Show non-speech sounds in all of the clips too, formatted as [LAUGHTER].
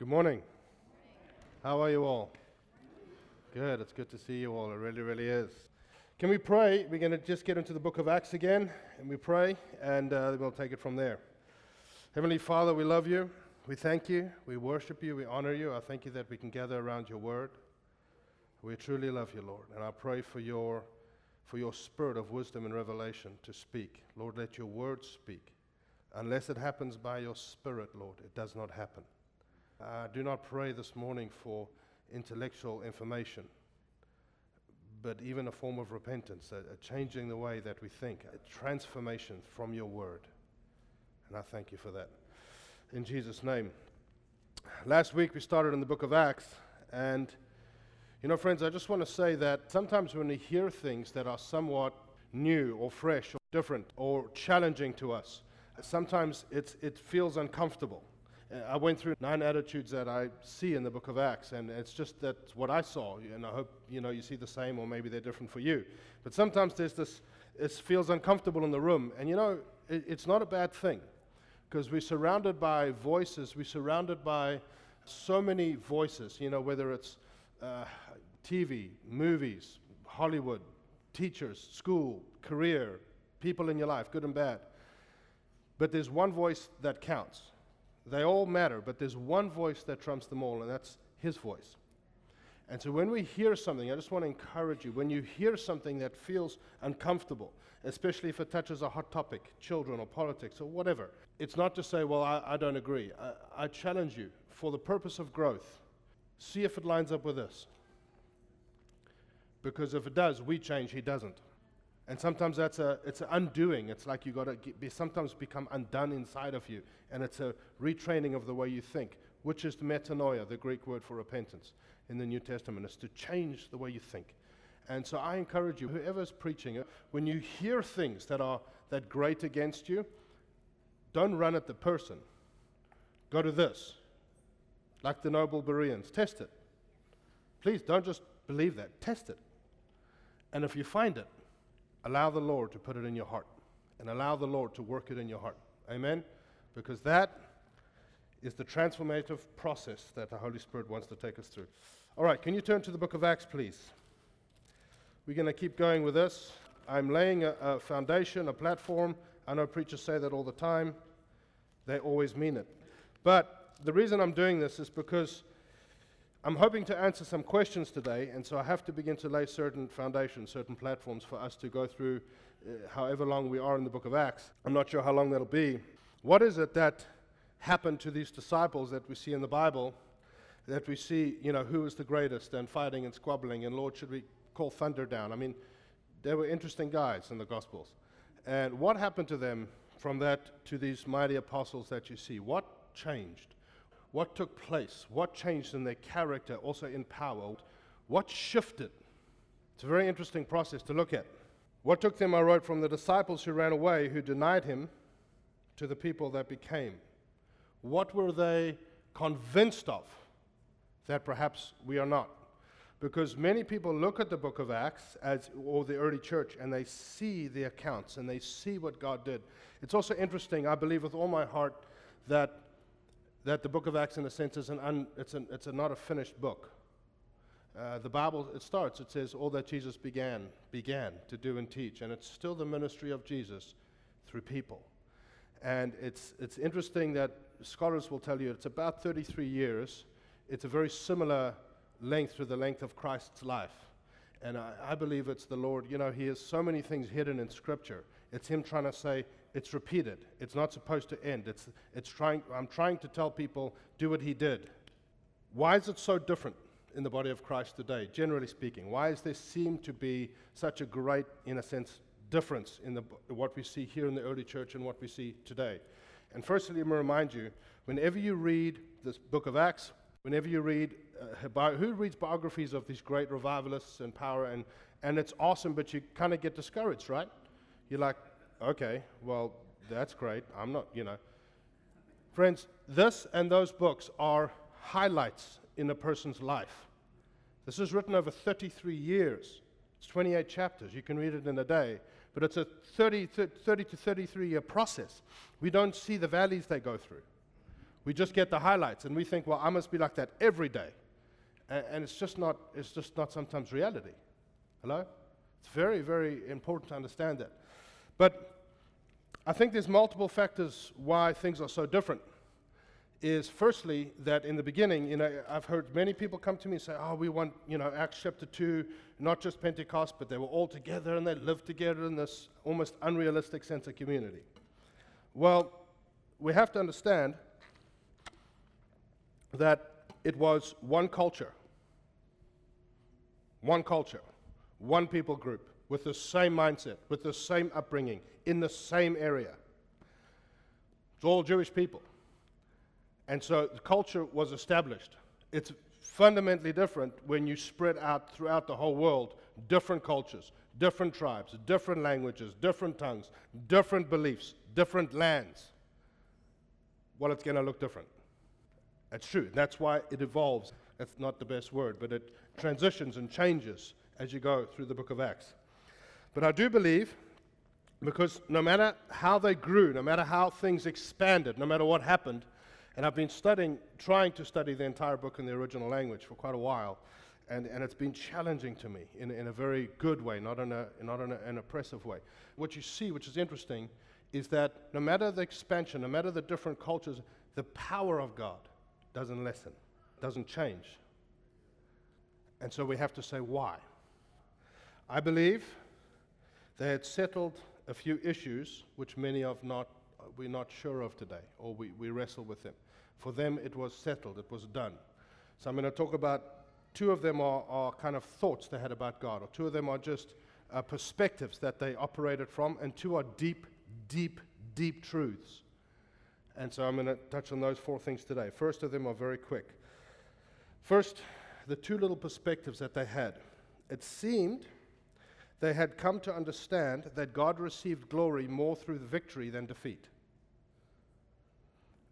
Good morning. How are you all? Good. It's good to see you all. It really, really is. Can we pray? We're going to just get into the book of Acts again, and we pray, and uh, we'll take it from there. Heavenly Father, we love you. We thank you. We worship you. We honor you. I thank you that we can gather around your word. We truly love you, Lord, and I pray for your for your spirit of wisdom and revelation to speak. Lord, let your word speak. Unless it happens by your spirit, Lord, it does not happen. Uh, do not pray this morning for intellectual information, but even a form of repentance, a, a changing the way that we think, a transformation from your word. And I thank you for that. In Jesus' name. Last week we started in the book of Acts, and you know, friends, I just want to say that sometimes when we hear things that are somewhat new or fresh or different or challenging to us, sometimes it's, it feels uncomfortable. I went through nine attitudes that I see in the book of Acts, and it's just that's what I saw. And I hope you know you see the same, or maybe they're different for you. But sometimes there's this, it feels uncomfortable in the room, and you know it, it's not a bad thing, because we're surrounded by voices. We're surrounded by so many voices. You know whether it's uh, TV, movies, Hollywood, teachers, school, career, people in your life, good and bad. But there's one voice that counts they all matter, but there's one voice that trumps them all, and that's His voice. And so when we hear something, I just want to encourage you when you hear something that feels uncomfortable, especially if it touches a hot topic, children or politics or whatever, it's not to say, well, I, I don't agree. I, I challenge you for the purpose of growth, see if it lines up with this. Because if it does, we change, he doesn't. And sometimes that's a, it's an undoing. It's like you got to be, sometimes become undone inside of you. And it's a retraining of the way you think, which is the metanoia, the Greek word for repentance in the New Testament, is to change the way you think. And so I encourage you, whoever's preaching it, when you hear things that are that great against you, don't run at the person. Go to this. Like the noble Bereans. Test it. Please don't just believe that. Test it. And if you find it, allow the Lord to put it in your heart and allow the Lord to work it in your heart. Amen? Because that is the transformative process that the Holy Spirit wants to take us through. All right, can you turn to the book of Acts, please? We're going to keep going with this. I'm laying a, a foundation, a platform. I know preachers say that all the time, they always mean it. But the reason I'm doing this is because I'm hoping to answer some questions today, and so I have to begin to lay certain foundations, certain platforms for us to go through uh, however long we are in the book of Acts. I'm not sure how long that'll be. What is it that happened to these disciples that we see in the Bible? That we see, you know, who is the greatest and fighting and squabbling, and Lord, should we call thunder down? I mean, they were interesting guys in the Gospels. And what happened to them from that to these mighty apostles that you see? What changed? What took place, what changed in their character, also in power, what shifted. It's a very interesting process to look at. What took them, I wrote, from the disciples who ran away, who denied him, to the people that became. What were they convinced of that perhaps we are not? Because many people look at the book of Acts as, or the early church and they see the accounts and they see what God did. It's also interesting, I believe with all my heart, that that the book of Acts, in a sense, is an un, it's, an, it's a, not a finished book. Uh, the Bible, it starts, it says, all that Jesus began, began to do and teach. And it's still the ministry of Jesus through people. And it's, it's interesting that scholars will tell you it's about 33 years. It's a very similar length to the length of Christ's life. And I, I believe it's the Lord. You know, He has so many things hidden in Scripture. It's Him trying to say, it's repeated. It's not supposed to end. It's, it's trying, I'm trying to tell people, do what he did. Why is it so different in the body of Christ today, generally speaking? Why does there seem to be such a great, in a sense, difference in the, what we see here in the early church and what we see today? And firstly, let me remind you whenever you read this book of Acts, whenever you read, uh, who reads biographies of these great revivalists and power, and, and it's awesome, but you kind of get discouraged, right? You're like, okay, well, that's great. I'm not, you know. Friends, this and those books are highlights in a person's life. This is written over 33 years. It's 28 chapters. You can read it in a day. But it's a 30, 30 to 33 year process. We don't see the valleys they go through. We just get the highlights and we think, well, I must be like that every day. And, and it's, just not, it's just not sometimes reality. Hello? It's very, very important to understand that. But I think there's multiple factors why things are so different. Is firstly that in the beginning, you know, I've heard many people come to me and say, "Oh, we want, you know, Acts chapter two, not just Pentecost, but they were all together and they lived together in this almost unrealistic sense of community." Well, we have to understand that it was one culture, one culture, one people group with the same mindset, with the same upbringing, in the same area. It's all Jewish people. And so the culture was established. It's fundamentally different when you spread out throughout the whole world different cultures, different tribes, different languages, different tongues, different beliefs, different lands. Well, it's going to look different. That's true. That's why it evolves. That's not the best word, but it transitions and changes as you go through the book of Acts. But I do believe, because no matter how they grew, no matter how things expanded, no matter what happened, and I've been studying, trying to study the entire book in the original language for quite a while, and, and it's been challenging to me in, in a very good way, not in, a, not in a, an oppressive way. What you see, which is interesting, is that no matter the expansion, no matter the different cultures, the power of God doesn't lessen, doesn't change. And so we have to say why. I believe they had settled a few issues which many of not we're not sure of today, or we, we wrestle with them. For them, it was settled, it was done. So I'm going to talk about two of them are, are kind of thoughts they had about God, or two of them are just uh, perspectives that they operated from, and two are deep, deep, deep truths. And so I'm going to touch on those four things today. First of them are very quick. First, the two little perspectives that they had. It seemed they had come to understand that God received glory more through the victory than defeat.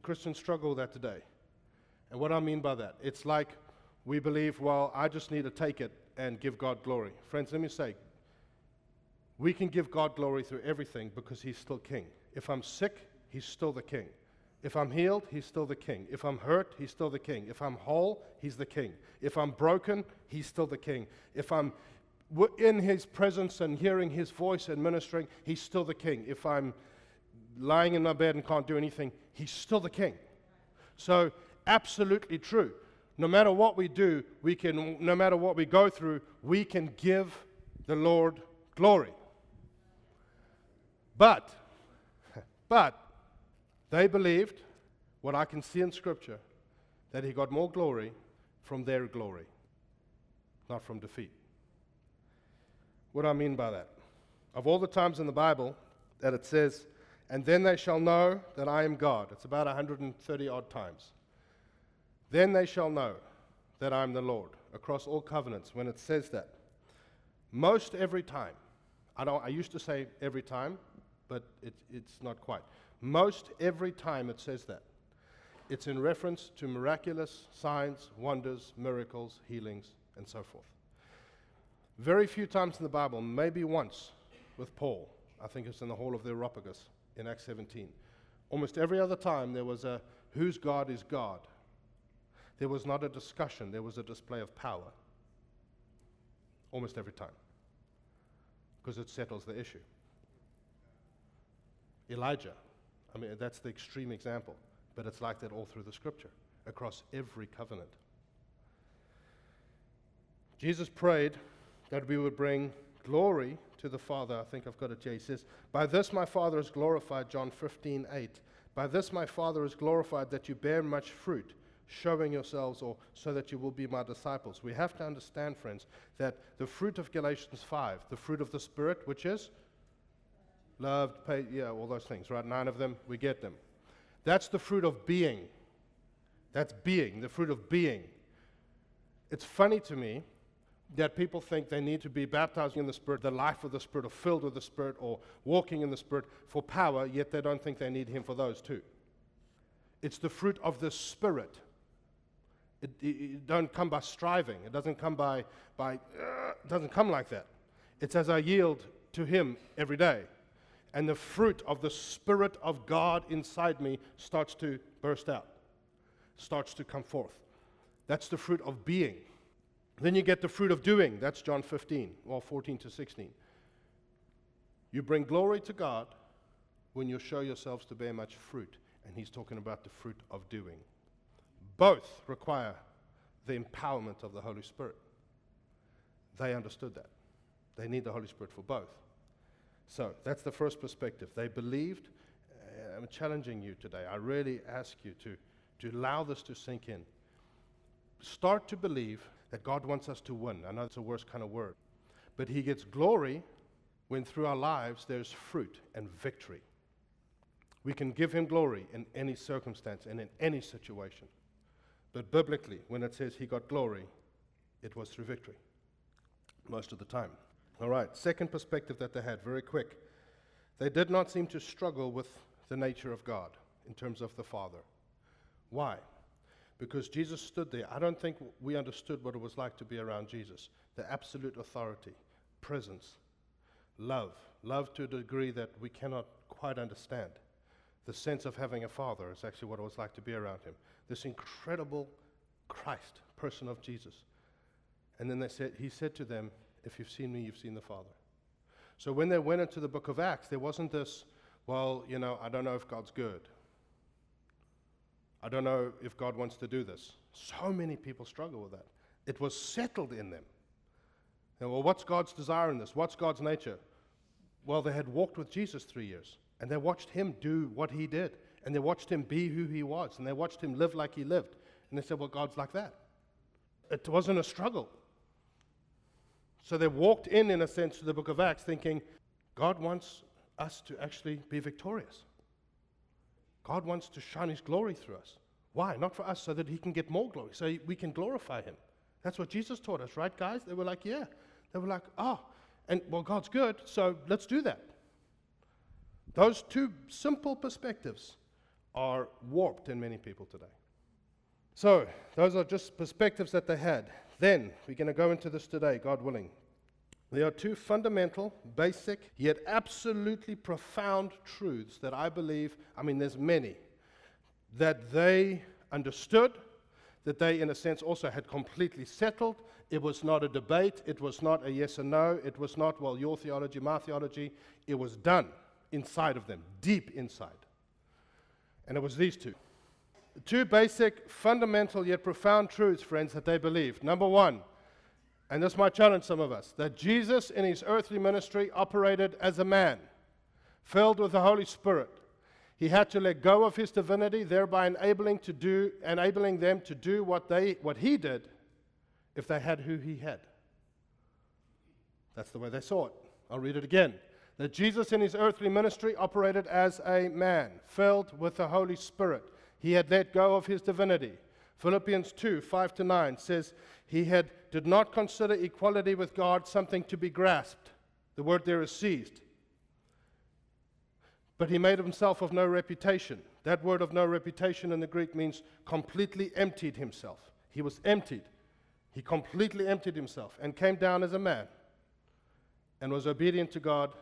Christians struggle with that today. And what I mean by that, it's like we believe, well, I just need to take it and give God glory. Friends, let me say, we can give God glory through everything because He's still King. If I'm sick, He's still the King. If I'm healed, He's still the King. If I'm hurt, He's still the King. If I'm whole, He's the King. If I'm broken, He's still the King. If I'm in his presence and hearing his voice and ministering, he's still the king. If I'm lying in my bed and can't do anything, he's still the king. So, absolutely true. No matter what we do, we can, no matter what we go through, we can give the Lord glory. But, [LAUGHS] but, they believed, what I can see in Scripture, that he got more glory from their glory, not from defeat. What do I mean by that? Of all the times in the Bible that it says, and then they shall know that I am God, it's about 130 odd times. Then they shall know that I am the Lord across all covenants when it says that. Most every time, I, don't, I used to say every time, but it, it's not quite. Most every time it says that, it's in reference to miraculous signs, wonders, miracles, healings, and so forth. Very few times in the Bible, maybe once with Paul. I think it's in the Hall of the Areopagus in Acts 17. Almost every other time, there was a whose God is God. There was not a discussion, there was a display of power. Almost every time. Because it settles the issue. Elijah, I mean, that's the extreme example, but it's like that all through the scripture, across every covenant. Jesus prayed that we would bring glory to the Father. I think I've got it. He says, By this my Father is glorified, John 15, 8. By this my Father is glorified that you bear much fruit, showing yourselves, or so that you will be my disciples. We have to understand, friends, that the fruit of Galatians 5, the fruit of the Spirit, which is loved, paid, yeah, all those things, right? Nine of them, we get them. That's the fruit of being. That's being, the fruit of being. It's funny to me that people think they need to be baptized in the Spirit, the life of the Spirit, or filled with the Spirit, or walking in the Spirit for power, yet they don't think they need Him for those too. It's the fruit of the Spirit. It, it, it don't come by striving. It doesn't come by, by uh, it doesn't come like that. It's as I yield to Him every day. And the fruit of the Spirit of God inside me starts to burst out. starts to come forth. That's the fruit of being. Then you get the fruit of doing. That's John 15, well, 14 to 16. You bring glory to God when you show yourselves to bear much fruit. And he's talking about the fruit of doing. Both require the empowerment of the Holy Spirit. They understood that. They need the Holy Spirit for both. So that's the first perspective. They believed. Uh, I'm challenging you today. I really ask you to, to allow this to sink in. Start to believe that God wants us to win. I know it's a worse kind of word. But He gets glory when through our lives there's fruit and victory. We can give Him glory in any circumstance and in any situation. But biblically, when it says He got glory, it was through victory most of the time. All right, second perspective that they had, very quick. They did not seem to struggle with the nature of God in terms of the Father. Why? Because Jesus stood there. I don't think we understood what it was like to be around Jesus the absolute authority, presence, love, love to a degree that we cannot quite understand. The sense of having a father is actually what it was like to be around him. This incredible Christ, person of Jesus. And then they said, he said to them, If you've seen me, you've seen the Father. So when they went into the book of Acts, there wasn't this, well, you know, I don't know if God's good. I don't know if God wants to do this. So many people struggle with that. It was settled in them. And, well, what's God's desire in this? What's God's nature? Well, they had walked with Jesus three years, and they watched him do what he did, and they watched him be who he was, and they watched him live like he lived. And they said, well, God's like that. It wasn't a struggle. So they walked in, in a sense, to the book of Acts thinking, God wants us to actually be victorious. God wants to shine His glory through us. Why? Not for us, so that He can get more glory, so we can glorify Him. That's what Jesus taught us, right, guys? They were like, yeah. They were like, oh, and well, God's good, so let's do that. Those two simple perspectives are warped in many people today. So, those are just perspectives that they had. Then, we're going to go into this today, God willing. There are two fundamental, basic, yet absolutely profound truths that I believe, I mean, there's many, that they understood, that they, in a sense, also had completely settled. It was not a debate, it was not a yes or no, it was not, well, your theology, my theology. It was done inside of them, deep inside. And it was these two. Two basic, fundamental, yet profound truths, friends, that they believed. Number one, and this might challenge some of us, that Jesus in his earthly ministry operated as a man, filled with the Holy Spirit. He had to let go of his divinity, thereby enabling, to do, enabling them to do what, they, what he did if they had who he had. That's the way they saw it. I'll read it again. That Jesus in his earthly ministry operated as a man, filled with the Holy Spirit. He had let go of his divinity. Philippians 2 5 to 9 says, He had, did not consider equality with God something to be grasped. The word there is seized. But he made himself of no reputation. That word of no reputation in the Greek means completely emptied himself. He was emptied. He completely emptied himself and came down as a man and was obedient to God,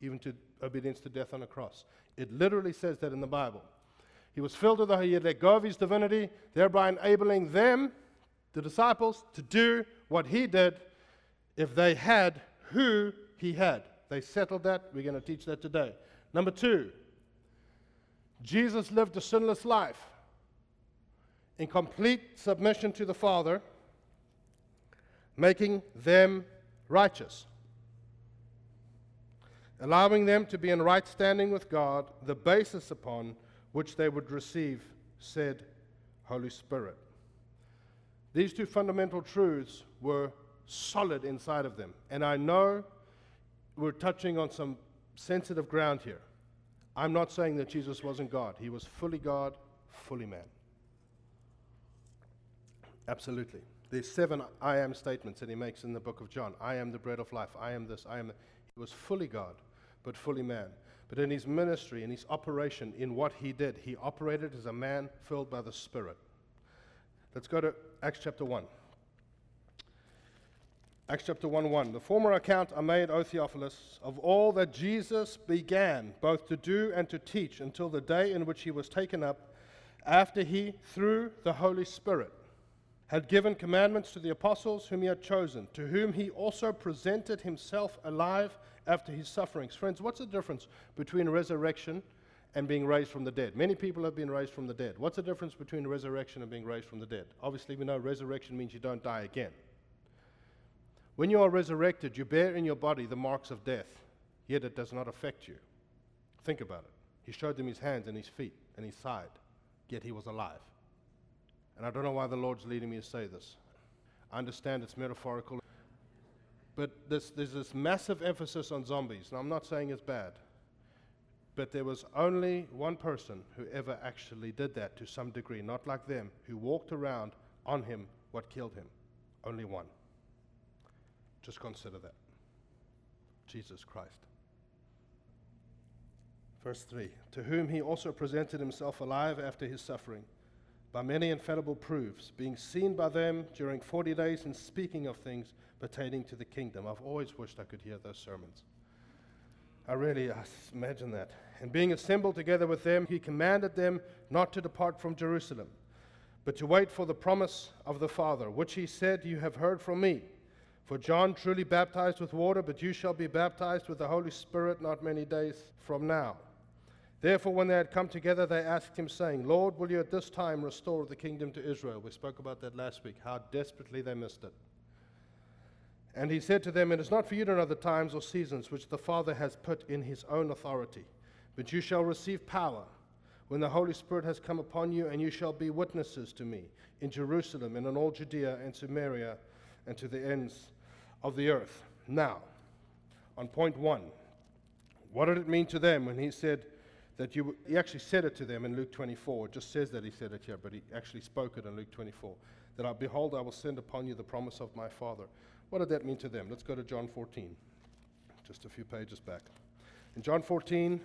even to obedience to death on a cross. It literally says that in the Bible. He was filled with the He had let go of his divinity, thereby enabling them, the disciples, to do what he did if they had who he had. They settled that. We're going to teach that today. Number two, Jesus lived a sinless life in complete submission to the Father, making them righteous, allowing them to be in right standing with God, the basis upon which they would receive said Holy Spirit. These two fundamental truths were solid inside of them. And I know we're touching on some sensitive ground here. I'm not saying that Jesus wasn't God, he was fully God, fully man. Absolutely. There's seven I am statements that he makes in the book of John. I am the bread of life. I am this. I am. The. He was fully God, but fully man. But in his ministry, in his operation, in what he did, he operated as a man filled by the Spirit. Let's go to Acts chapter 1. Acts chapter 1 1. The former account I made, O Theophilus, of all that Jesus began both to do and to teach until the day in which he was taken up, after he, through the Holy Spirit, had given commandments to the apostles whom he had chosen, to whom he also presented himself alive after his sufferings. Friends, what's the difference between resurrection and being raised from the dead? Many people have been raised from the dead. What's the difference between resurrection and being raised from the dead? Obviously, we know resurrection means you don't die again. When you are resurrected, you bear in your body the marks of death, yet it does not affect you. Think about it. He showed them his hands and his feet and his side, yet he was alive. And I don't know why the Lord's leading me to say this. I understand it's metaphorical. But this, there's this massive emphasis on zombies. And I'm not saying it's bad. But there was only one person who ever actually did that to some degree, not like them, who walked around on him what killed him. Only one. Just consider that Jesus Christ. Verse 3 To whom he also presented himself alive after his suffering by many infallible proofs, being seen by them during 40 days and speaking of things pertaining to the kingdom. I've always wished I could hear those sermons. I really I imagine that. And being assembled together with them, he commanded them not to depart from Jerusalem, but to wait for the promise of the Father, which he said, You have heard from me. For John truly baptized with water, but you shall be baptized with the Holy Spirit not many days from now. Therefore, when they had come together, they asked him, saying, Lord, will you at this time restore the kingdom to Israel? We spoke about that last week, how desperately they missed it. And he said to them, It is not for you to know the times or seasons which the Father has put in his own authority, but you shall receive power when the Holy Spirit has come upon you, and you shall be witnesses to me in Jerusalem and in all Judea and Samaria and to the ends of the earth. Now, on point one, what did it mean to them when he said, that you, he actually said it to them in Luke 24. It just says that he said it here, but he actually spoke it in Luke 24. That I behold, I will send upon you the promise of my Father. What did that mean to them? Let's go to John 14, just a few pages back. In John 14,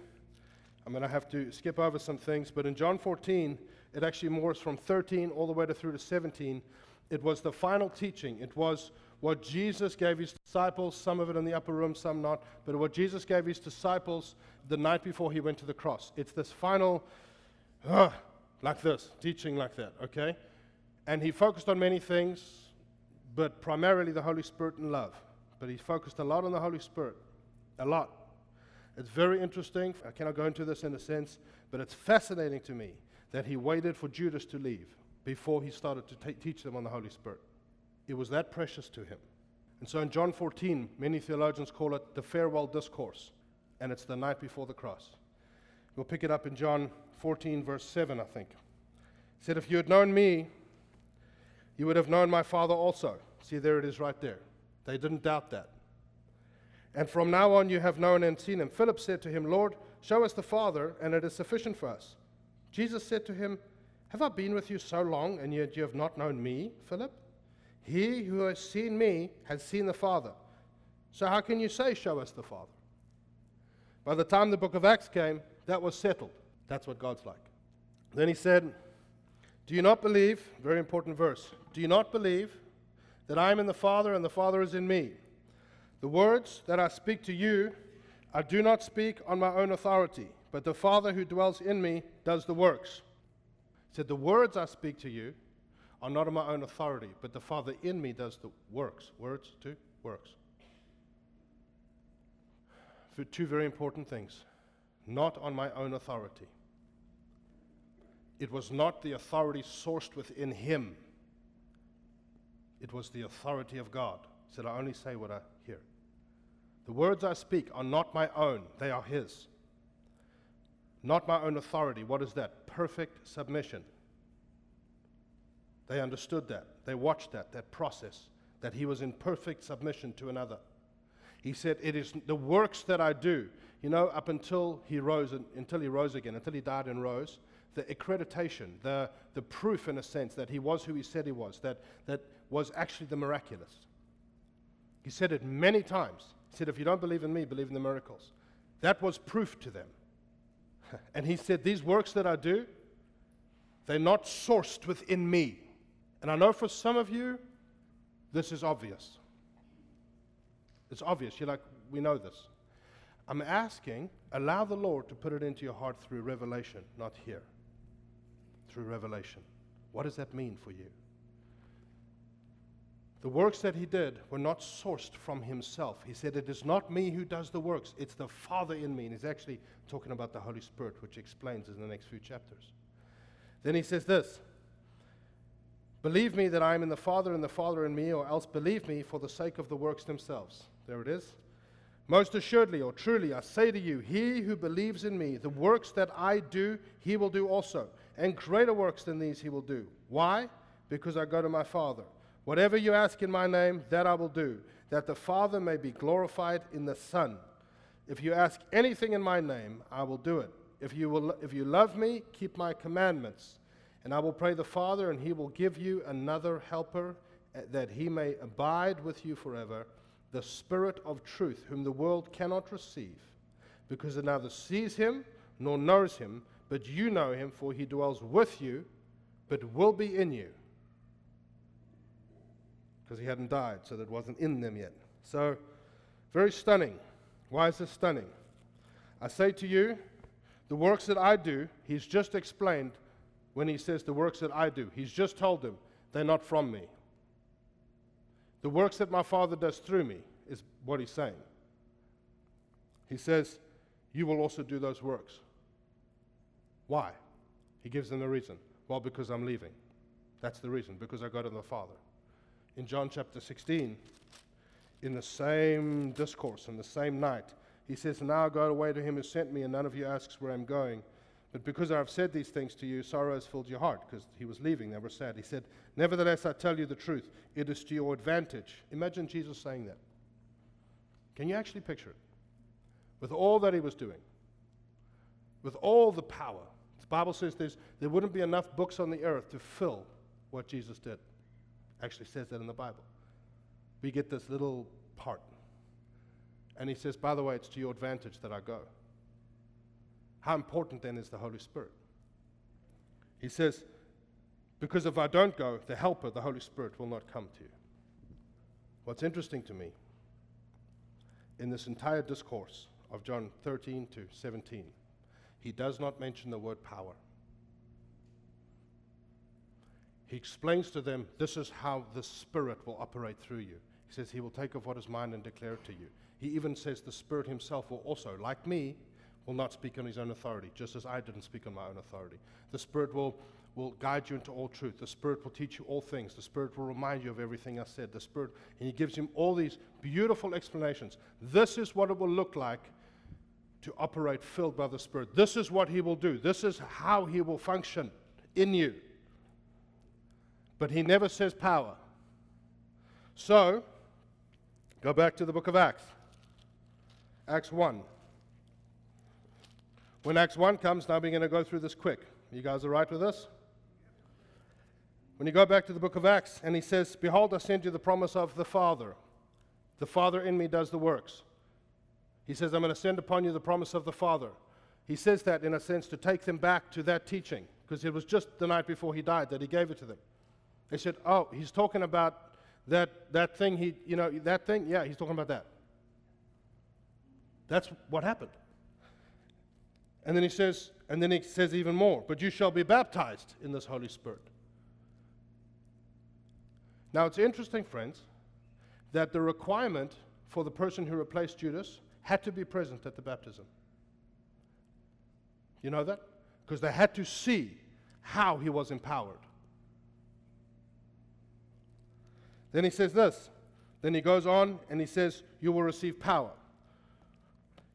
I'm going to have to skip over some things, but in John 14, it actually moves from 13 all the way to through to 17. It was the final teaching. It was what Jesus gave his disciples, some of it in the upper room, some not, but what Jesus gave his disciples the night before he went to the cross. It's this final, uh, like this, teaching like that, okay? And he focused on many things, but primarily the Holy Spirit and love. But he focused a lot on the Holy Spirit, a lot. It's very interesting. I cannot go into this in a sense, but it's fascinating to me that he waited for Judas to leave before he started to t- teach them on the Holy Spirit. It was that precious to him. And so in John 14, many theologians call it the farewell discourse, and it's the night before the cross. We'll pick it up in John 14, verse 7, I think. He said, If you had known me, you would have known my Father also. See, there it is right there. They didn't doubt that. And from now on you have known and seen him. Philip said to him, Lord, show us the Father, and it is sufficient for us. Jesus said to him, Have I been with you so long, and yet you have not known me, Philip? He who has seen me has seen the Father. So how can you say, Show us the Father? By the time the book of Acts came, that was settled. That's what God's like. Then he said, Do you not believe? Very important verse. Do you not believe that I am in the Father and the Father is in me? The words that I speak to you, I do not speak on my own authority, but the Father who dwells in me does the works. He said, The words I speak to you, are not on my own authority, but the Father in me does the works. Words, two, works. For two very important things. Not on my own authority. It was not the authority sourced within him. It was the authority of God. He said, I only say what I hear. The words I speak are not my own, they are his. Not my own authority. What is that? Perfect submission. They understood that. They watched that, that process, that he was in perfect submission to another. He said, It is the works that I do. You know, up until he rose, until he rose again, until he died and rose, the accreditation, the, the proof, in a sense, that he was who he said he was, that, that was actually the miraculous. He said it many times. He said, If you don't believe in me, believe in the miracles. That was proof to them. [LAUGHS] and he said, These works that I do, they're not sourced within me. And I know for some of you, this is obvious. It's obvious. You're like, we know this. I'm asking, allow the Lord to put it into your heart through revelation, not here. through revelation. What does that mean for you? The works that he did were not sourced from himself. He said, It is not me who does the works, it's the Father in me. And he's actually talking about the Holy Spirit, which explains in the next few chapters. Then he says this Believe me that I am in the Father and the Father in me, or else believe me for the sake of the works themselves. There it is. Most assuredly, or truly, I say to you, he who believes in me, the works that I do, he will do also. And greater works than these he will do. Why? Because I go to my Father. Whatever you ask in my name, that I will do, that the Father may be glorified in the Son. If you ask anything in my name, I will do it. If you, will, if you love me, keep my commandments. And I will pray the Father, and he will give you another helper, eh, that he may abide with you forever, the Spirit of truth, whom the world cannot receive, because it neither sees him nor knows him, but you know him, for he dwells with you, but will be in you because he hadn't died, so that wasn't in them yet. So, very stunning. Why is this stunning? I say to you, the works that I do, he's just explained when he says the works that I do. He's just told them they're not from me. The works that my Father does through me is what he's saying. He says, You will also do those works. Why? He gives them the reason. Well, because I'm leaving. That's the reason, because I go to the Father in John chapter 16, in the same discourse, in the same night, he says, Now go away to him who sent me, and none of you asks where I'm going. But because I have said these things to you, sorrow has filled your heart, because he was leaving, they were sad. He said, Nevertheless, I tell you the truth, it is to your advantage. Imagine Jesus saying that. Can you actually picture it? With all that he was doing, with all the power. The Bible says there wouldn't be enough books on the earth to fill what Jesus did actually says that in the Bible. We get this little part. And he says, by the way, it's to your advantage that I go. How important then is the Holy Spirit? He says, because if I don't go, the Helper, the Holy Spirit, will not come to you. What's interesting to me in this entire discourse of John 13 to 17, he does not mention the word power. He explains to them, This is how the Spirit will operate through you. He says, He will take of what is mine and declare it to you. He even says, The Spirit Himself will also, like me, will not speak on His own authority, just as I didn't speak on my own authority. The Spirit will, will guide you into all truth. The Spirit will teach you all things. The Spirit will remind you of everything I said. The Spirit, and He gives him all these beautiful explanations. This is what it will look like to operate filled by the Spirit. This is what He will do. This is how He will function in you. But he never says power. So, go back to the book of Acts. Acts 1. When Acts 1 comes, now we're going to go through this quick. You guys are right with this? When you go back to the book of Acts, and he says, Behold, I send you the promise of the Father. The Father in me does the works. He says, I'm going to send upon you the promise of the Father. He says that in a sense to take them back to that teaching, because it was just the night before he died that he gave it to them. They said, Oh, he's talking about that, that thing, he, you know, that thing? Yeah, he's talking about that. That's what happened. And then he says, and then he says even more, but you shall be baptized in this Holy Spirit. Now it's interesting, friends, that the requirement for the person who replaced Judas had to be present at the baptism. You know that? Because they had to see how he was empowered. Then he says this. Then he goes on and he says, You will receive power.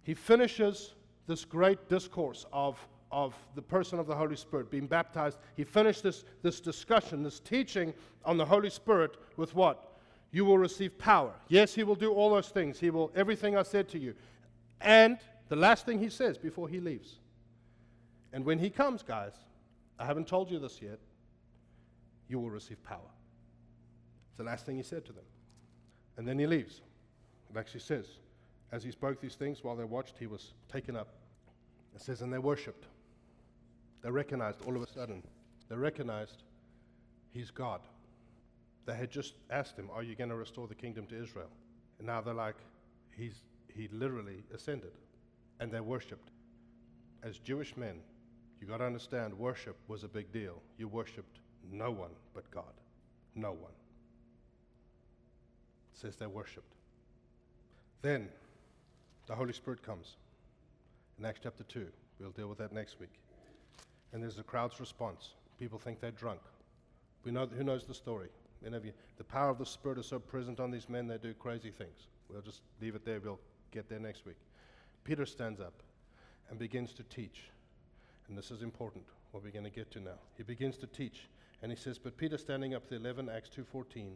He finishes this great discourse of, of the person of the Holy Spirit being baptized. He finished this, this discussion, this teaching on the Holy Spirit with what? You will receive power. Yes, he will do all those things. He will, everything I said to you. And the last thing he says before he leaves. And when he comes, guys, I haven't told you this yet, you will receive power. It's the last thing he said to them. And then he leaves. It actually says, as he spoke these things while they watched, he was taken up. It says, and they worshipped. They recognized all of a sudden, they recognized he's God. They had just asked him, Are you going to restore the kingdom to Israel? And now they're like, He's, He literally ascended. And they worshipped. As Jewish men, You got to understand, worship was a big deal. You worshiped no one but God. No one. It says they worshiped. Then the Holy Spirit comes in Acts chapter 2. We'll deal with that next week. And there's a crowd's response. People think they're drunk. We know who knows the story. Many of you, the power of the Spirit is so present on these men, they do crazy things. We'll just leave it there. We'll get there next week. Peter stands up and begins to teach. And this is important, what we're going to get to now. He begins to teach. And he says, But Peter, standing up, the 11 Acts 2.14,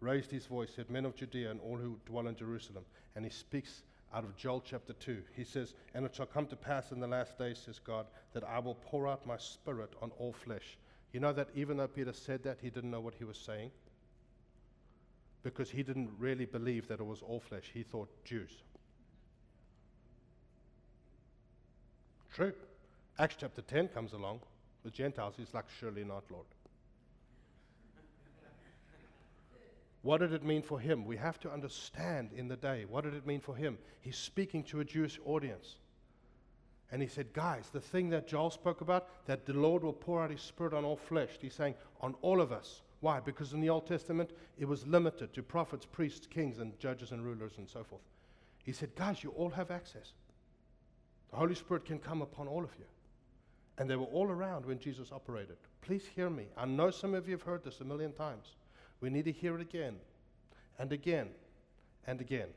raised his voice, said, Men of Judea and all who dwell in Jerusalem. And he speaks out of Joel chapter 2. He says, And it shall come to pass in the last days, says God, that I will pour out my spirit on all flesh. You know that even though Peter said that, he didn't know what he was saying? Because he didn't really believe that it was all flesh. He thought Jews. True. Acts chapter 10 comes along with Gentiles. He's like, Surely not, Lord. What did it mean for him? We have to understand in the day. What did it mean for him? He's speaking to a Jewish audience. And he said, Guys, the thing that Joel spoke about, that the Lord will pour out his spirit on all flesh, he's saying, on all of us. Why? Because in the Old Testament, it was limited to prophets, priests, kings, and judges and rulers and so forth. He said, Guys, you all have access. The Holy Spirit can come upon all of you. And they were all around when Jesus operated. Please hear me. I know some of you have heard this a million times. We need to hear it again and again and again.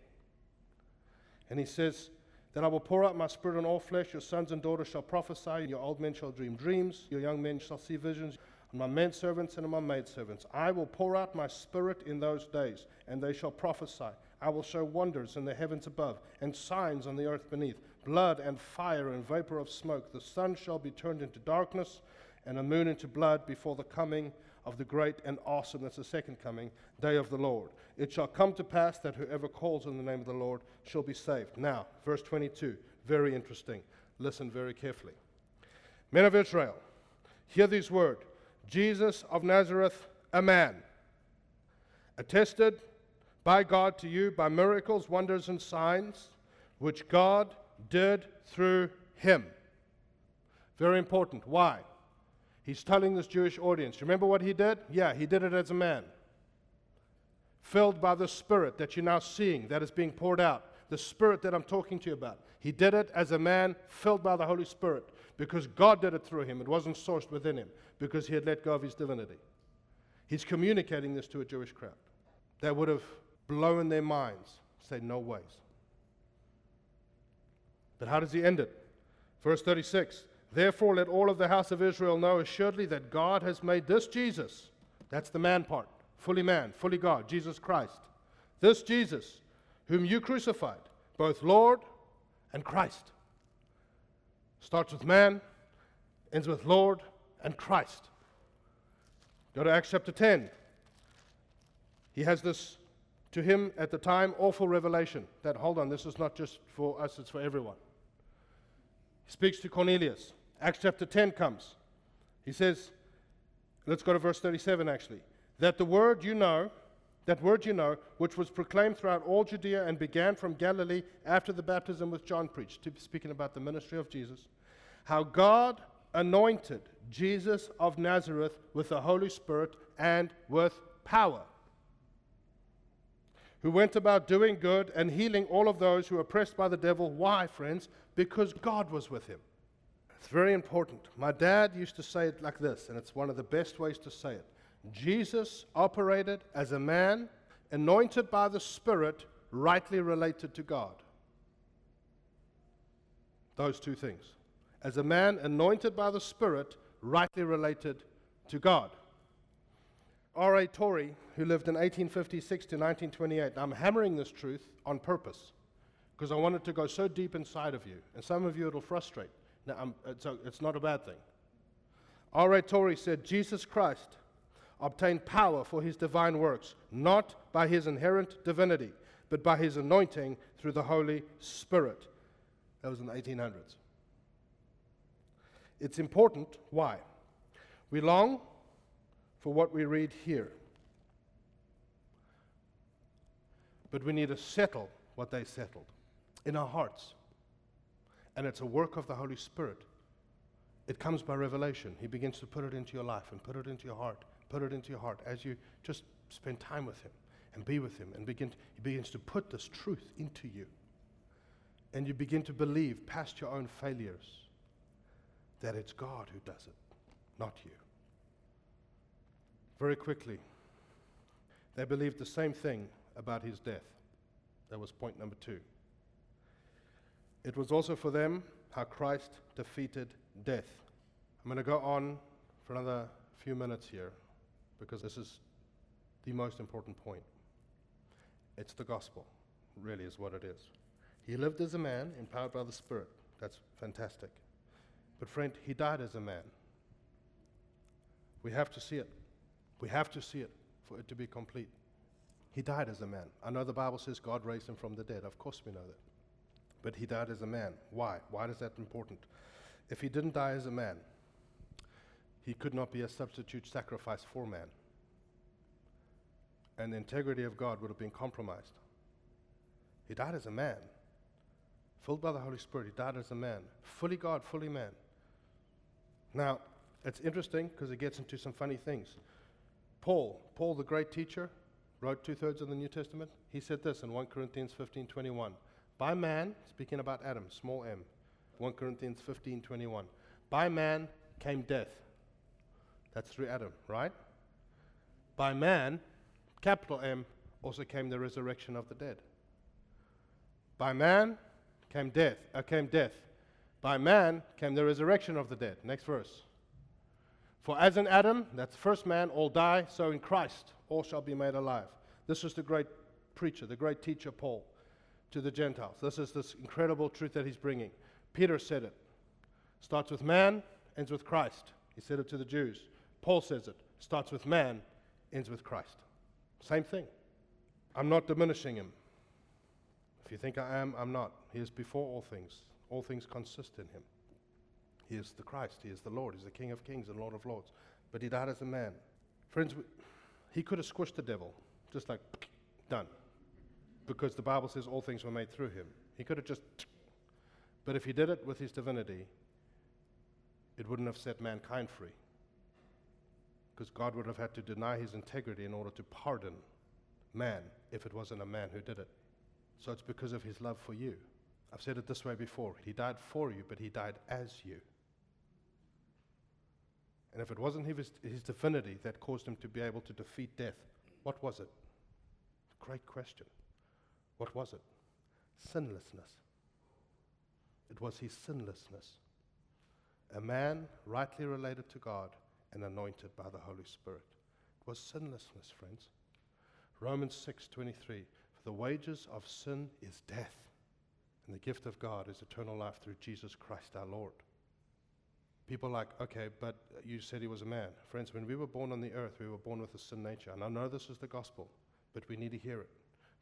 And he says, That I will pour out my spirit on all flesh. Your sons and daughters shall prophesy, your old men shall dream dreams, your young men shall see visions. On my men servants and on my maidservants, I will pour out my spirit in those days, and they shall prophesy. I will show wonders in the heavens above, and signs on the earth beneath blood and fire and vapor of smoke. The sun shall be turned into darkness, and the moon into blood before the coming of the great and awesome, that's the second coming, day of the Lord. It shall come to pass that whoever calls on the name of the Lord shall be saved. Now, verse 22, very interesting. Listen very carefully. Men of Israel, hear these words Jesus of Nazareth, a man, attested by God to you by miracles, wonders, and signs, which God did through him. Very important. Why? He's telling this Jewish audience. Remember what he did? Yeah, he did it as a man. Filled by the Spirit that you're now seeing, that is being poured out. The Spirit that I'm talking to you about. He did it as a man filled by the Holy Spirit because God did it through him. It wasn't sourced within him because he had let go of his divinity. He's communicating this to a Jewish crowd. that would have blown their minds, say, no ways. But how does he end it? Verse 36 Therefore, let all of the house of Israel know assuredly that God has made this Jesus, that's the man part, fully man, fully God, Jesus Christ, this Jesus, whom you crucified, both Lord and Christ. Starts with man, ends with Lord and Christ. Go to Acts chapter 10. He has this, to him at the time, awful revelation that, hold on, this is not just for us, it's for everyone. He speaks to Cornelius. Acts chapter 10 comes. He says, let's go to verse 37 actually, that the word you know, that word you know, which was proclaimed throughout all Judea and began from Galilee after the baptism which John preached, speaking about the ministry of Jesus, how God anointed Jesus of Nazareth with the Holy Spirit and with power, who went about doing good and healing all of those who were oppressed by the devil. Why, friends? Because God was with him. It's very important. My dad used to say it like this, and it's one of the best ways to say it. Jesus operated as a man anointed by the Spirit, rightly related to God. Those two things. As a man anointed by the Spirit, rightly related to God. R.A. Torrey, who lived in 1856 to 1928, I'm hammering this truth on purpose because I want it to go so deep inside of you. And some of you it'll frustrate. Now, it's, uh, a, it's not a bad thing. R.A. Torrey said, Jesus Christ obtained power for his divine works, not by his inherent divinity, but by his anointing through the Holy Spirit. That was in the 1800s. It's important. Why? We long for what we read here. But we need to settle what they settled in our hearts. And it's a work of the Holy Spirit It comes by revelation. He begins to put it into your life and put it into your heart, put it into your heart as you just spend time with Him and be with Him and begin. He begins to put this truth into you. And you begin to believe past your own failures that it's God who does it, not you. Very quickly, they believed the same thing about his death. That was point number two. It was also for them how Christ defeated death. I'm going to go on for another few minutes here because this is the most important point. It's the gospel, really, is what it is. He lived as a man, empowered by the Spirit. That's fantastic. But, friend, he died as a man. We have to see it. We have to see it for it to be complete. He died as a man. I know the Bible says God raised him from the dead. Of course, we know that. But he died as a man. Why? Why is that important? If he didn't die as a man, he could not be a substitute sacrifice for man. And the integrity of God would have been compromised. He died as a man, filled by the Holy Spirit. He died as a man, fully God, fully man. Now, it's interesting because it gets into some funny things. Paul, Paul, the great teacher, wrote two thirds of the New Testament. He said this in 1 Corinthians 15 21. By man, speaking about Adam, small m, 1 Corinthians 15 21. By man came death. That's through Adam, right? By man, capital M, also came the resurrection of the dead. By man came death, uh, came death. By man came the resurrection of the dead. Next verse. For as in Adam, that's first man, all die, so in Christ all shall be made alive. This is the great preacher, the great teacher, Paul, to the Gentiles. This is this incredible truth that he's bringing. Peter said it. Starts with man, ends with Christ. He said it to the Jews. Paul says it. Starts with man, ends with Christ. Same thing. I'm not diminishing him. If you think I am, I'm not. He is before all things. All things consist in him. He is the Christ. He is the Lord. He's the King of kings and Lord of lords. But he died as a man. Friends, he could have squished the devil, just like, done. Because the Bible says all things were made through him. He could have just. But if he did it with his divinity, it wouldn't have set mankind free. Because God would have had to deny his integrity in order to pardon man if it wasn't a man who did it. So it's because of his love for you. I've said it this way before He died for you, but He died as you. And if it wasn't his, his divinity that caused him to be able to defeat death, what was it? Great question. What was it? Sinlessness. It was his sinlessness. A man rightly related to God and anointed by the Holy Spirit. It was sinlessness, friends. Romans 6:23 For the wages of sin is death, and the gift of God is eternal life through Jesus Christ our Lord. People like, okay, but you said he was a man. Friends, when we were born on the earth, we were born with a sin nature. And I know this is the gospel, but we need to hear it.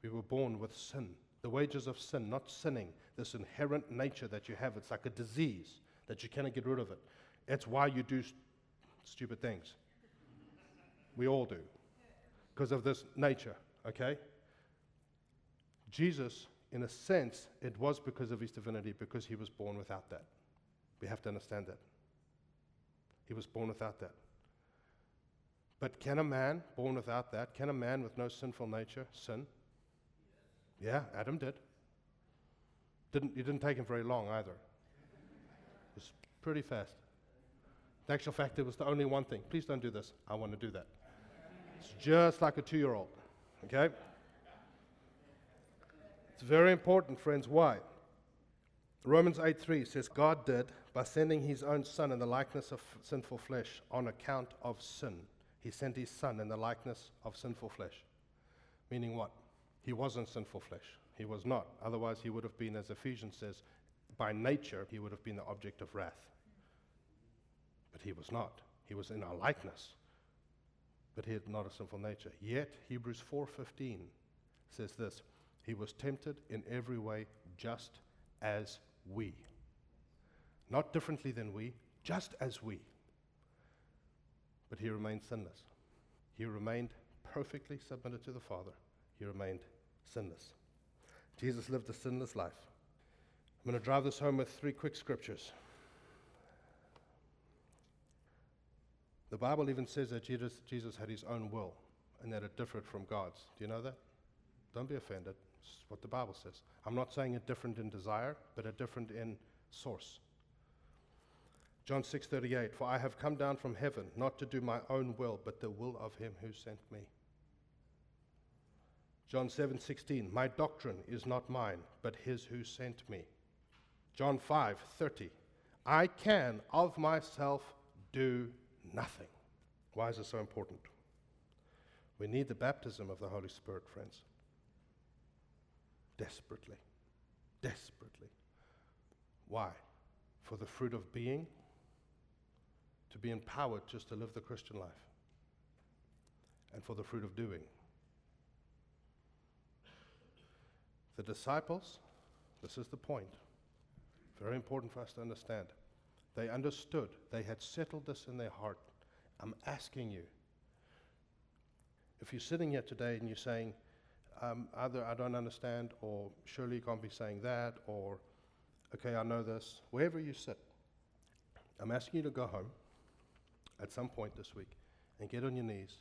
We were born with sin. The wages of sin, not sinning, this inherent nature that you have. It's like a disease that you cannot get rid of it. It's why you do st- stupid things. We all do. Because of this nature, okay? Jesus, in a sense, it was because of his divinity, because he was born without that. We have to understand that. He was born without that. But can a man born without that, can a man with no sinful nature sin? Yeah, Adam did. Didn't, it didn't take him very long either. It was pretty fast. The actual fact, it was the only one thing. Please don't do this. I want to do that. It's just like a two year old. Okay? It's very important, friends. Why? Romans 8 3 says, God did by sending his own son in the likeness of sinful flesh on account of sin. He sent his son in the likeness of sinful flesh. Meaning what? He wasn't sinful flesh. He was not. Otherwise, he would have been, as Ephesians says, by nature, he would have been the object of wrath. But he was not. He was in our likeness. But he had not a sinful nature. Yet, Hebrews 4.15 says this, He was tempted in every way just as we. Not differently than we, just as we. But he remained sinless. He remained perfectly submitted to the Father. He remained sinless. Jesus lived a sinless life. I'm going to drive this home with three quick scriptures. The Bible even says that Jesus, Jesus had his own will and that it differed from God's. Do you know that? Don't be offended. It's what the Bible says. I'm not saying it different in desire, but it different in source. John 6:38 For I have come down from heaven not to do my own will but the will of him who sent me. John 7:16 My doctrine is not mine but his who sent me. John 5:30 I can of myself do nothing. Why is it so important? We need the baptism of the Holy Spirit, friends. Desperately. Desperately. Why? For the fruit of being, to be empowered just to live the Christian life, and for the fruit of doing. The disciples, this is the point, very important for us to understand. They understood, they had settled this in their heart. I'm asking you, if you're sitting here today and you're saying, um, either I don't understand, or surely you can't be saying that, or okay, I know this, wherever you sit, I'm asking you to go home at some point this week and get on your knees,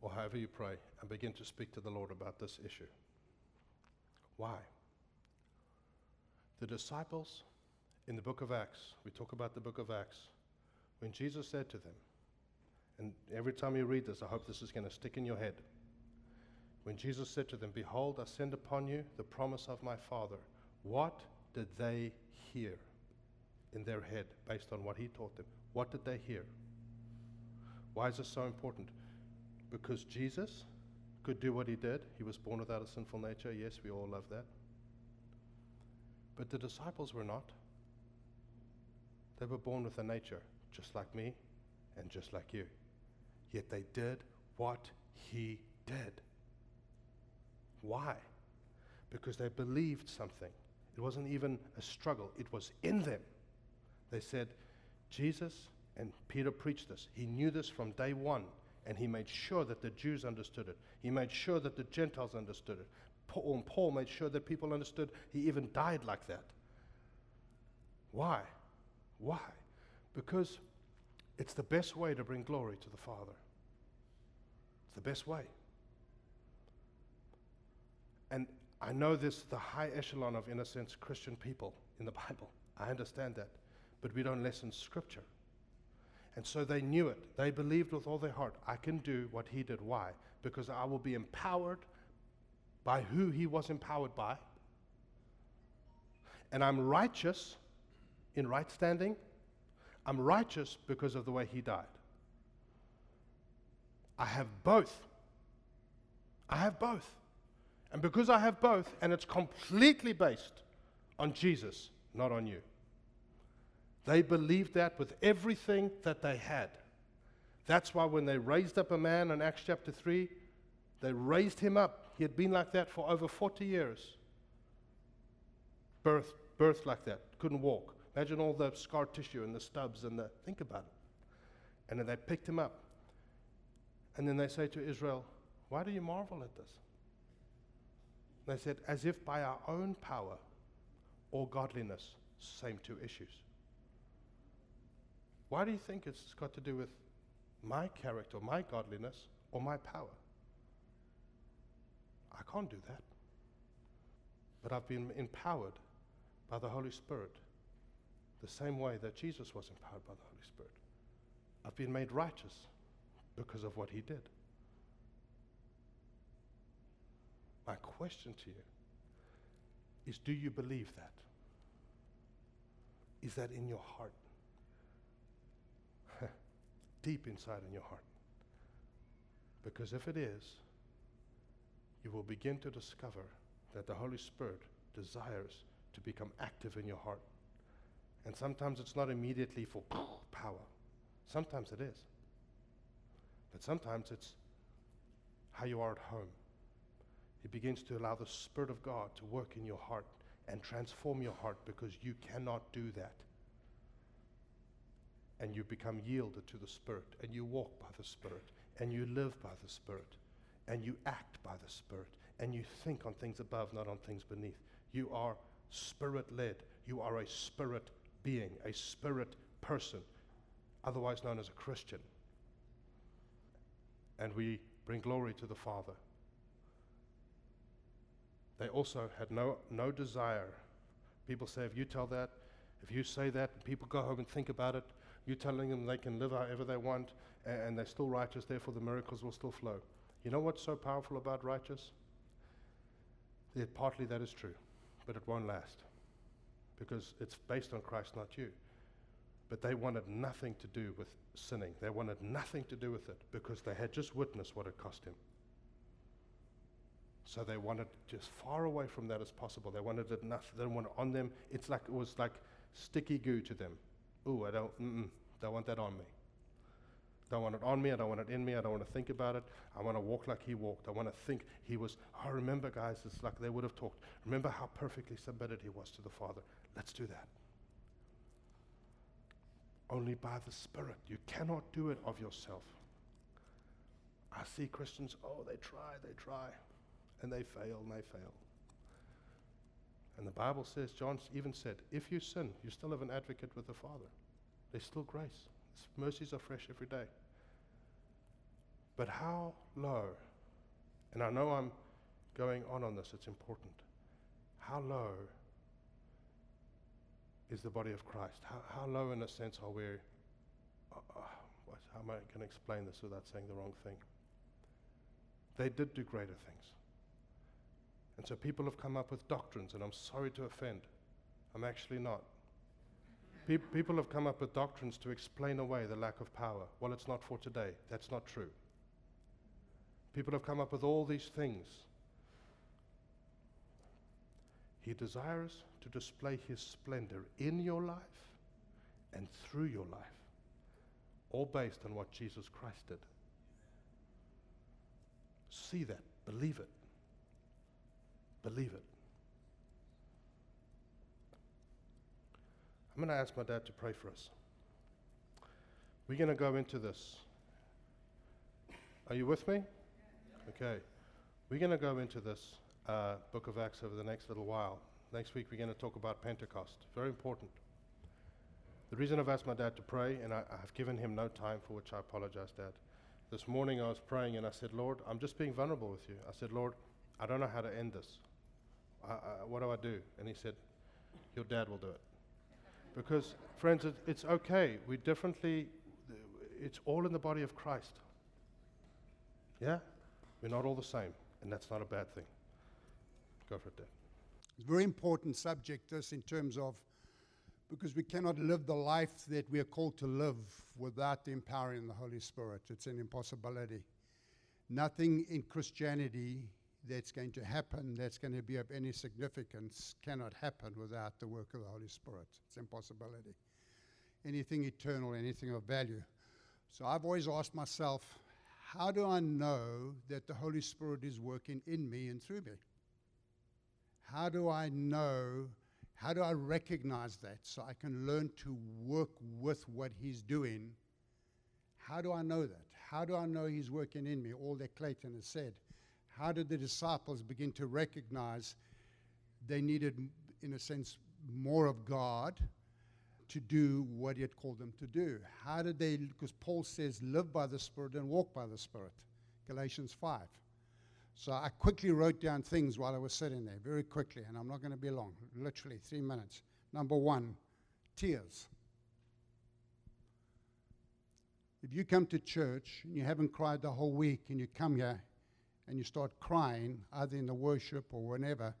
or however you pray, and begin to speak to the Lord about this issue. Why? The disciples in the book of Acts, we talk about the book of Acts, when Jesus said to them, and every time you read this, I hope this is going to stick in your head. When Jesus said to them, Behold, I send upon you the promise of my Father, what did they hear in their head based on what he taught them? What did they hear? Why is this so important? Because Jesus could do what he did. He was born without a sinful nature. Yes, we all love that. But the disciples were not. They were born with a nature, just like me and just like you. Yet they did what he did. Why? Because they believed something. It wasn't even a struggle, it was in them. They said, Jesus, and Peter preached this. He knew this from day one, and he made sure that the Jews understood it. He made sure that the Gentiles understood it. Paul, um, and Paul made sure that people understood. He even died like that. Why? Why? Because it's the best way to bring glory to the Father. It's the best way. And I know this, the high echelon of, in a sense, Christian people in the [LAUGHS] Bible. I understand that. But we don't listen Scripture. And so they knew it. They believed with all their heart, I can do what he did. Why? Because I will be empowered by who he was empowered by. And I'm righteous in right standing. I'm righteous because of the way he died. I have both. I have both. And because I have both, and it's completely based on Jesus, not on you. They believed that with everything that they had. That's why when they raised up a man in Acts chapter 3, they raised him up. He had been like that for over 40 years. Birth, birth like that, couldn't walk. Imagine all the scar tissue and the stubs and the. Think about it. And then they picked him up. And then they say to Israel, Why do you marvel at this? They said, As if by our own power or godliness, same two issues. Why do you think it's got to do with my character, my godliness, or my power? I can't do that. But I've been empowered by the Holy Spirit the same way that Jesus was empowered by the Holy Spirit. I've been made righteous because of what he did. My question to you is do you believe that? Is that in your heart? Deep inside in your heart. Because if it is, you will begin to discover that the Holy Spirit desires to become active in your heart. And sometimes it's not immediately for [SNIFFS] power. Sometimes it is. But sometimes it's how you are at home. He begins to allow the Spirit of God to work in your heart and transform your heart because you cannot do that. And you become yielded to the Spirit, and you walk by the Spirit, and you live by the Spirit, and you act by the Spirit, and you think on things above, not on things beneath. You are Spirit led, you are a Spirit being, a Spirit person, otherwise known as a Christian. and we bring glory to the Father. They also had no, no desire. People say, if you tell that, if you say that, people go home and think about it, you're telling them they can live however they want, and, and they're still righteous, therefore the miracles will still flow. You know what's so powerful about righteous? That partly that is true, but it won't last because it's based on Christ, not you. But they wanted nothing to do with sinning. They wanted nothing to do with it because they had just witnessed what it cost him. So they wanted just far away from that as possible. They wanted it nothing. They didn't on them. It's like it was like sticky goo to them. Ooh, I don't. Mm-mm, don't want that on me. Don't want it on me. I don't want it in me. I don't want to think about it. I want to walk like he walked. I want to think he was. Oh, remember, guys, it's like they would have talked. Remember how perfectly submitted he was to the Father. Let's do that. Only by the Spirit. You cannot do it of yourself. I see Christians, oh, they try, they try, and they fail, and they fail. And the Bible says, John even said, if you sin, you still have an advocate with the Father. There's still grace. His mercies are fresh every day. But how low, and I know I'm going on on this, it's important. How low is the body of Christ? How, how low, in a sense, are we? Uh, uh, how am I going to explain this without saying the wrong thing? They did do greater things. And so people have come up with doctrines, and I'm sorry to offend. I'm actually not. Pe- people have come up with doctrines to explain away the lack of power. Well, it's not for today. That's not true. People have come up with all these things. He desires to display His splendor in your life and through your life, all based on what Jesus Christ did. See that, believe it, believe it. I'm going to ask my dad to pray for us. We're going to go into this. Are you with me? Okay. We're going to go into this uh, book of Acts over the next little while. Next week, we're going to talk about Pentecost. Very important. The reason I've asked my dad to pray, and I, have given him no time for which I apologize, Dad. This morning I was praying and I said, Lord, I'm just being vulnerable with you. I said, Lord, I don't know how to end this. I, I, what do I do? And he said, Your dad will do it. Because, friends, it, it's okay. We differently, it's all in the body of Christ. Yeah? We're not all the same, and that's not a bad thing. Go for it, Dad. Very important subject, this, in terms of because we cannot live the life that we are called to live without the empowering the Holy Spirit. It's an impossibility. Nothing in Christianity that's going to happen, that's going to be of any significance, cannot happen without the work of the Holy Spirit. It's impossibility. Anything eternal, anything of value. So I've always asked myself, how do I know that the Holy Spirit is working in me and through me? How do I know? How do I recognize that so I can learn to work with what He's doing? How do I know that? How do I know He's working in me? All that Clayton has said how did the disciples begin to recognize they needed, in a sense, more of God to do what He had called them to do? How did they, because Paul says, live by the Spirit and walk by the Spirit, Galatians 5. So I quickly wrote down things while I was sitting there, very quickly, and I'm not going to be long, literally three minutes. Number one, tears. If you come to church and you haven't cried the whole week and you come here and you start crying, either in the worship or whenever,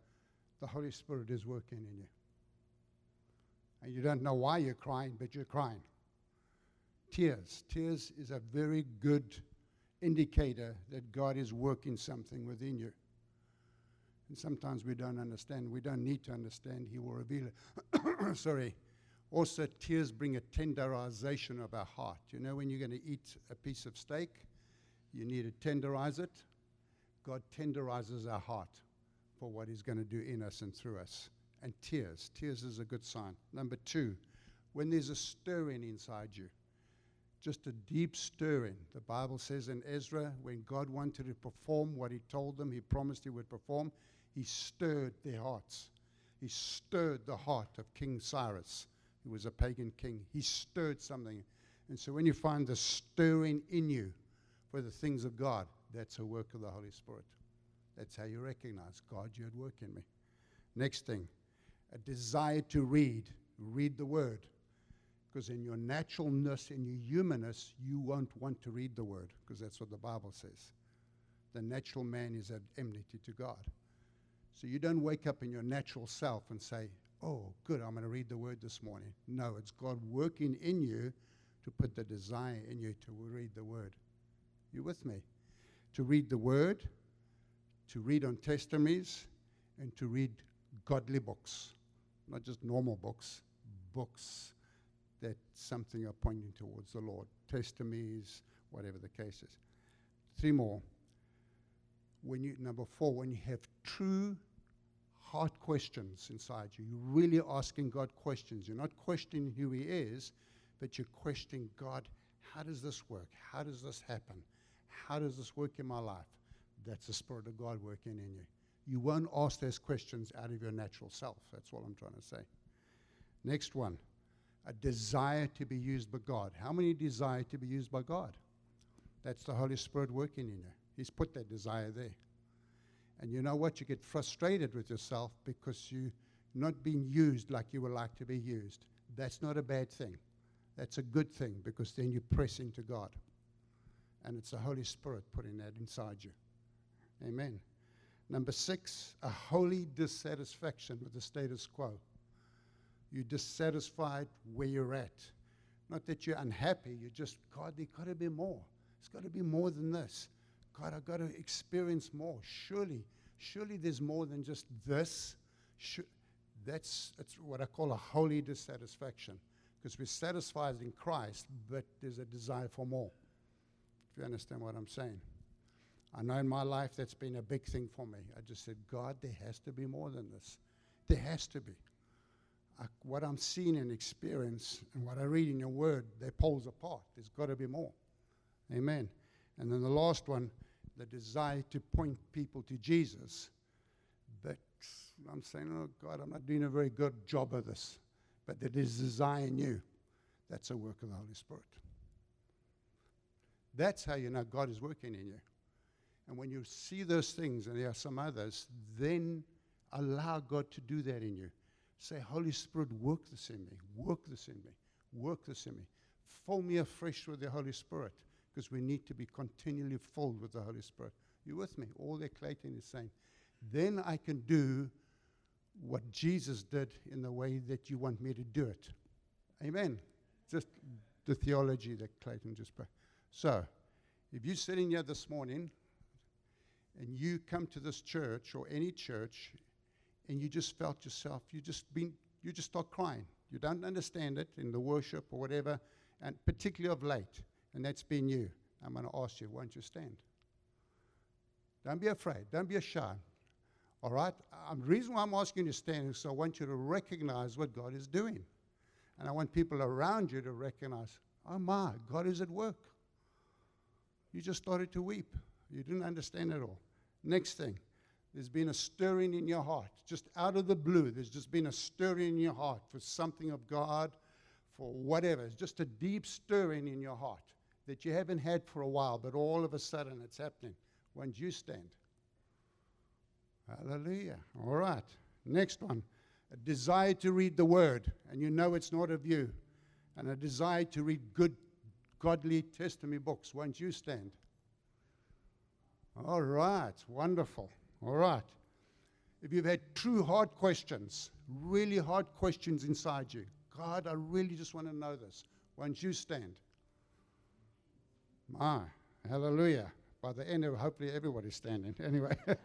the Holy Spirit is working in you. And you don't know why you're crying, but you're crying. Tears. Tears is a very good indicator that God is working something within you. And sometimes we don't understand. We don't need to understand. He will reveal it. [COUGHS] Sorry. Also, tears bring a tenderization of our heart. You know, when you're going to eat a piece of steak, you need to tenderize it. God tenderizes our heart for what He's going to do in us and through us. And tears. Tears is a good sign. Number two, when there's a stirring inside you, just a deep stirring. The Bible says in Ezra, when God wanted to perform what He told them, He promised He would perform, He stirred their hearts. He stirred the heart of King Cyrus, who was a pagan king. He stirred something. And so when you find the stirring in you, for the things of God. That's a work of the Holy Spirit. That's how you recognize God, you're at work in me. Next thing, a desire to read. Read the word. Because in your naturalness, in your humanness, you won't want to read the word, because that's what the Bible says. The natural man is at enmity to God. So you don't wake up in your natural self and say, Oh, good, I'm going to read the word this morning. No, it's God working in you to put the desire in you to read the word. You with me? To read the word, to read on testimonies, and to read godly books, not just normal books, books that something are pointing towards the Lord, testimonies, whatever the case is. Three more. When you number four, when you have true heart questions inside you, you're really asking God questions. You're not questioning who He is, but you're questioning God, how does this work? How does this happen? How does this work in my life? That's the Spirit of God working in you. You won't ask those questions out of your natural self. That's what I'm trying to say. Next one a desire to be used by God. How many desire to be used by God? That's the Holy Spirit working in you. He's put that desire there. And you know what? You get frustrated with yourself because you're not being used like you would like to be used. That's not a bad thing. That's a good thing because then you press into God. And it's the Holy Spirit putting that inside you. Amen. Number six, a holy dissatisfaction with the status quo. You're dissatisfied where you're at. Not that you're unhappy, you're just, God, there got to be more. It's got to be more than this. God, I've got to experience more. Surely, surely there's more than just this. that's, that's what I call a holy dissatisfaction because we're satisfied in Christ, but there's a desire for more. You understand what I'm saying. I know in my life that's been a big thing for me. I just said, God, there has to be more than this. There has to be. I, what I'm seeing and experience and what I read in your word, they poles apart. There's got to be more. Amen. And then the last one, the desire to point people to Jesus. But I'm saying, oh God, I'm not doing a very good job of this. But there is desire in you. That's a work of the Holy Spirit. That's how you know God is working in you. And when you see those things, and there are some others, then allow God to do that in you. Say, Holy Spirit, work this in me, work this in me, work this in me. Fill me afresh with the Holy Spirit, because we need to be continually filled with the Holy Spirit. You with me? All that Clayton is saying. Then I can do what Jesus did in the way that you want me to do it. Amen. Just the theology that Clayton just put. So, if you're sitting here this morning and you come to this church or any church and you just felt yourself, you just been, you just start crying. You don't understand it in the worship or whatever, and particularly of late, and that's been you. I'm going to ask you, won't you stand? Don't be afraid. Don't be shy. All right? Um, the reason why I'm asking you to stand is so I want you to recognize what God is doing. And I want people around you to recognize, oh my, God is at work. You just started to weep. You didn't understand it all. Next thing, there's been a stirring in your heart, just out of the blue. There's just been a stirring in your heart for something of God, for whatever. It's just a deep stirring in your heart that you haven't had for a while, but all of a sudden it's happening. When you stand? Hallelujah. All right. Next one. A desire to read the word, and you know it's not of you. And a desire to read good, godly testimony books. Won't you stand? All right. Wonderful. All right. If you've had true hard questions, really hard questions inside you, God, I really just want to know this. Won't you stand? My, hallelujah. By the end of hopefully everybody's standing. [LAUGHS] Anyway. [LAUGHS]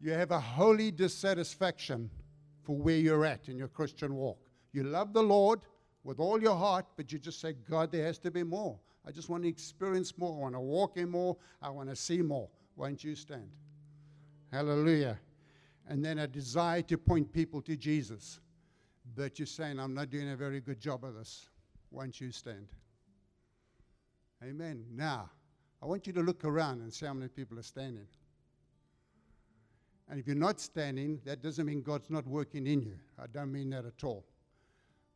You have a holy dissatisfaction for where you're at in your Christian walk. You love the Lord with all your heart, but you just say, God, there has to be more. I just want to experience more. I want to walk in more. I want to see more. Won't you stand? Hallelujah. And then a desire to point people to Jesus. But you're saying, I'm not doing a very good job of this. Won't you stand? Amen. Now, I want you to look around and see how many people are standing. And if you're not standing, that doesn't mean God's not working in you. I don't mean that at all.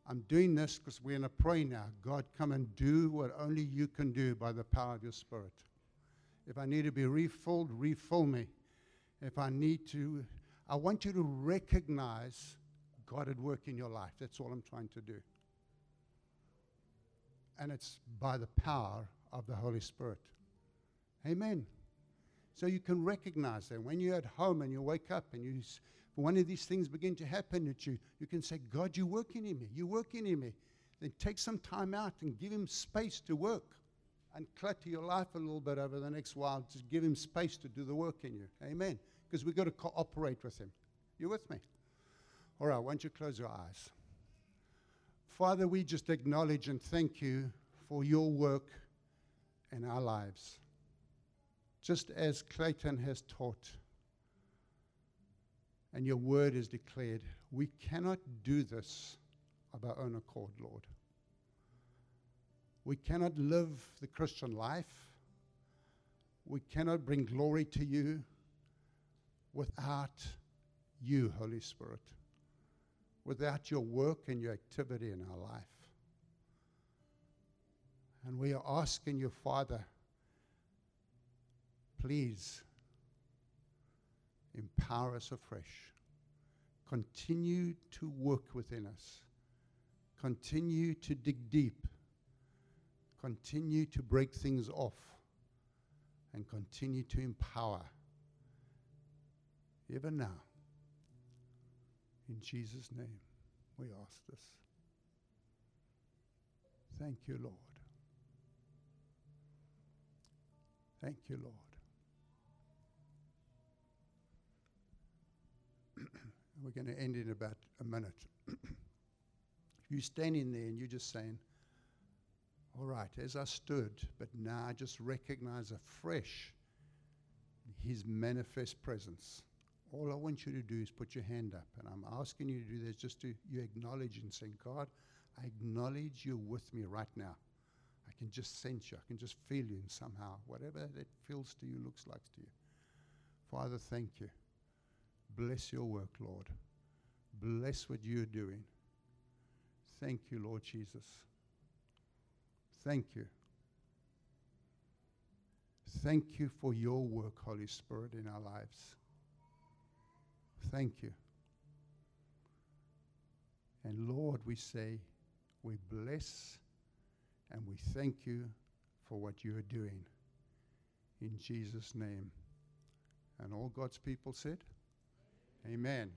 I'm doing this because we're going to pray now. God, come and do what only you can do by the power of your Spirit. If I need to be refilled, refill me. If I need to, I want you to recognize God at work in your life. That's all I'm trying to do. And it's by the power of the Holy Spirit. Amen. So you can recognize that when you're at home and you wake up and you, one of these things begin to happen at you, you can say, God, you're working in me. You're working in me. Then take some time out and give him space to work and clutter your life a little bit over the next while. Just give him space to do the work in you. Amen. Because we've got to cooperate with him. You with me? All right, why don't you close your eyes? Father, we just acknowledge and thank you for your work in our lives. Just as Clayton has taught and your word is declared, we cannot do this of our own accord, Lord. We cannot live the Christian life. We cannot bring glory to you without you, Holy Spirit, without your work and your activity in our life. And we are asking you, Father, please empower us afresh. Continue to work within us. Continue to dig deep continue to break things off and continue to empower even now. In Jesus' name, we ask this. Thank you, Lord. Thank you, Lord. We're going to end in about a minute. [CLEARS THROAT] you're standing there and you're just saying, all right, as I stood, but now I just recognize afresh his manifest presence. All I want you to do is put your hand up. And I'm asking you to do this just to you acknowledge and say, God, I acknowledge you're with me right now. I can just sense you. I can just feel you in somehow. Whatever that feels to you, looks like to you. Father, thank you. Bless your work, Lord. Bless what you're doing. Thank you, Lord Jesus. Thank you. Thank you for your work, Holy Spirit, in our lives. Thank you. And Lord, we say, we bless and we thank you for what you are doing. In Jesus' name. And all God's people said, Amen.